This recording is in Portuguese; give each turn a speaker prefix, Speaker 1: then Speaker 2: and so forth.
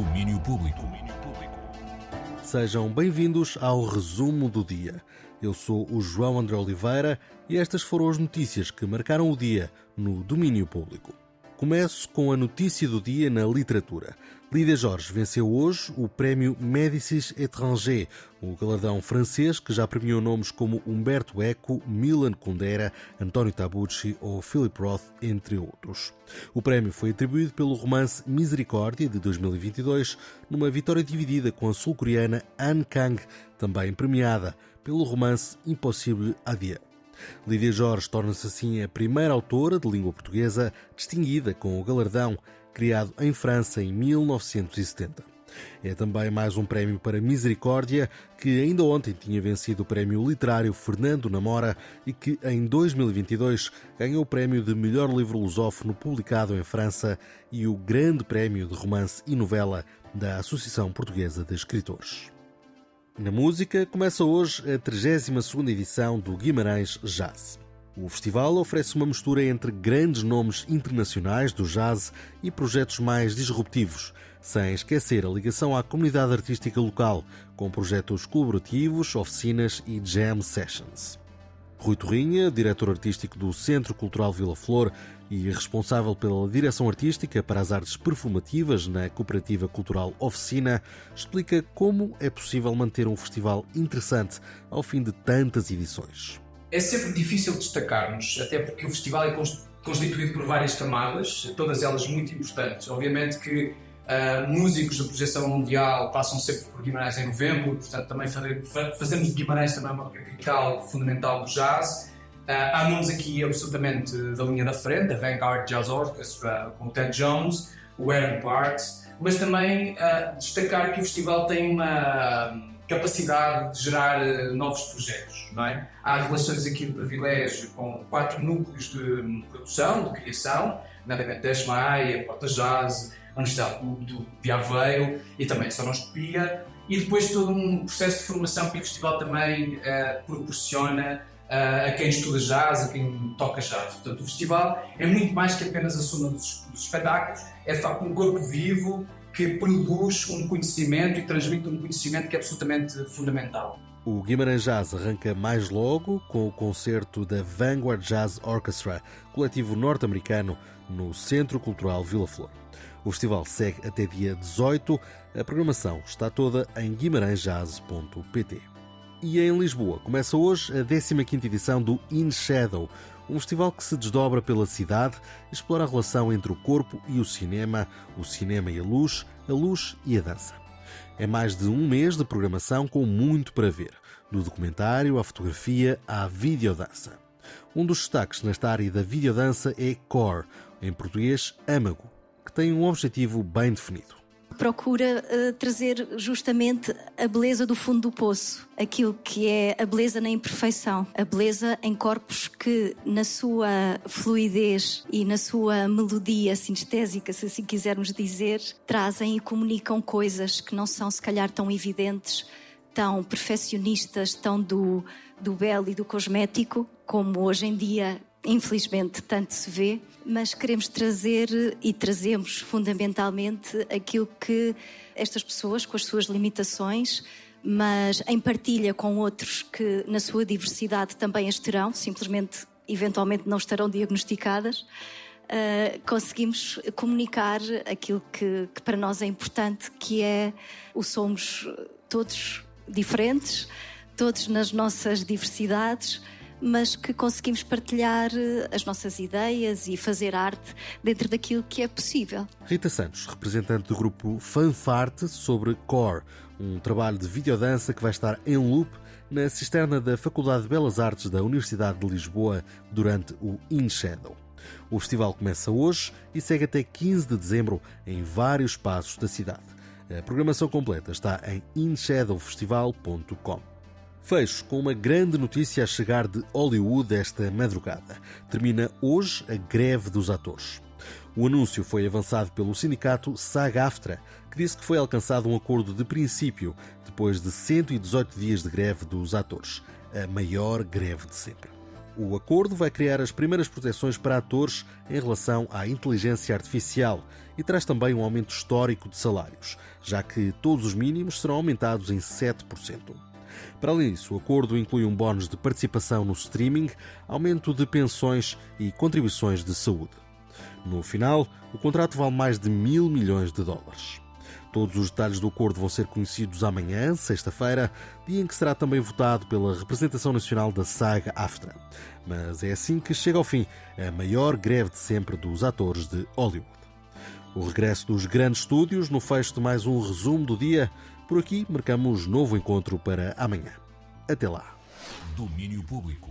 Speaker 1: Domínio Público. Sejam bem-vindos ao resumo do dia. Eu sou o João André Oliveira e estas foram as notícias que marcaram o dia no Domínio Público. Começo com a notícia do dia na literatura. Lídia Jorge venceu hoje o prémio Médicis Étranger, o galardão francês que já premiou nomes como Humberto Eco, Milan Kundera, António Tabucci ou Philip Roth, entre outros. O prémio foi atribuído pelo romance Misericórdia, de 2022, numa vitória dividida com a sul-coreana An Kang, também premiada pelo romance Impossible à Dieu. Lídia Jorge torna-se assim a primeira autora de língua portuguesa distinguida com o galardão, criado em França em 1970. É também mais um prémio para Misericórdia, que ainda ontem tinha vencido o prémio literário Fernando Namora e que em 2022 ganhou o prémio de melhor livro lusófono publicado em França e o grande prémio de romance e novela da Associação Portuguesa de Escritores. Na música, começa hoje a 32ª edição do Guimarães Jazz. O festival oferece uma mistura entre grandes nomes internacionais do jazz e projetos mais disruptivos, sem esquecer a ligação à comunidade artística local, com projetos colaborativos, oficinas e jam sessions. Rui Torrinha, diretor artístico do Centro Cultural Vila Flor e responsável pela direção artística para as artes performativas na Cooperativa Cultural Oficina, explica como é possível manter um festival interessante ao fim de tantas edições.
Speaker 2: É sempre difícil destacarmos, até porque o festival é constituído por várias camadas, todas elas muito importantes. Obviamente que Uh, músicos da projeção mundial passam sempre por Guimarães em novembro, portanto também fazemos de Guimarães também uma capital fundamental do jazz. Uh, há nomes aqui absolutamente da linha da frente, a Vanguard Jazz Orchestra, com o Ted Jones, o Aaron Parks, mas também uh, destacar que o festival tem uma capacidade de gerar novos projetos, não é? Há relações aqui de privilégio com quatro núcleos de produção, de criação, nomeadamente Dash Maia, Porta Jazz, Universidade do, de Aveiro e também Sonoscopia e depois todo um processo de formação que o festival também uh, proporciona uh, a quem estuda jazz, a quem toca jazz. Portanto, o festival é muito mais que apenas a soma dos, dos espetáculos, é de facto um corpo vivo que produz um conhecimento e transmite um conhecimento que é absolutamente fundamental.
Speaker 1: O Guimarães Jazz arranca mais logo com o concerto da Vanguard Jazz Orchestra, coletivo norte-americano, no Centro Cultural Vila Flor. O festival segue até dia 18. A programação está toda em guimarãesjazz.pt. E em Lisboa começa hoje a 15ª edição do In Shadow, um festival que se desdobra pela cidade explora a relação entre o corpo e o cinema, o cinema e a luz, a luz e a dança. É mais de um mês de programação com muito para ver, do documentário à fotografia à videodança. Um dos destaques nesta área da videodança é Core, em português Âmago, que tem um objetivo bem definido.
Speaker 3: Procura uh, trazer justamente a beleza do fundo do poço, aquilo que é a beleza na imperfeição, a beleza em corpos que, na sua fluidez e na sua melodia sinestésica, se assim quisermos dizer, trazem e comunicam coisas que não são, se calhar, tão evidentes, tão perfeccionistas, tão do, do belo e do cosmético, como hoje em dia infelizmente tanto se vê, mas queremos trazer e trazemos fundamentalmente aquilo que estas pessoas, com as suas limitações, mas em partilha com outros que na sua diversidade também as terão, simplesmente eventualmente não estarão diagnosticadas, uh, conseguimos comunicar aquilo que, que para nós é importante, que é o somos todos diferentes, todos nas nossas diversidades, mas que conseguimos partilhar eh, as nossas ideias e fazer arte dentro daquilo que é possível.
Speaker 1: Rita Santos, representante do grupo Fanfarte sobre Core, um trabalho de videodança que vai estar em loop na cisterna da Faculdade de Belas Artes da Universidade de Lisboa durante o In Shadow. O festival começa hoje e segue até 15 de dezembro em vários espaços da cidade. A programação completa está em inshadowfestival.com. Fecho com uma grande notícia a chegar de Hollywood esta madrugada. Termina hoje a greve dos atores. O anúncio foi avançado pelo sindicato SAG-AFTRA, que disse que foi alcançado um acordo de princípio depois de 118 dias de greve dos atores, a maior greve de sempre. O acordo vai criar as primeiras proteções para atores em relação à inteligência artificial e traz também um aumento histórico de salários, já que todos os mínimos serão aumentados em 7%. Para além disso, o acordo inclui um bónus de participação no streaming, aumento de pensões e contribuições de saúde. No final, o contrato vale mais de mil milhões de dólares. Todos os detalhes do acordo vão ser conhecidos amanhã, sexta-feira, dia em que será também votado pela representação nacional da saga AFTRA. Mas é assim que chega ao fim a maior greve de sempre dos atores de Hollywood. O regresso dos grandes estúdios no fecho de mais um resumo do dia. Por aqui, marcamos novo encontro para amanhã. Até lá. Domínio Público.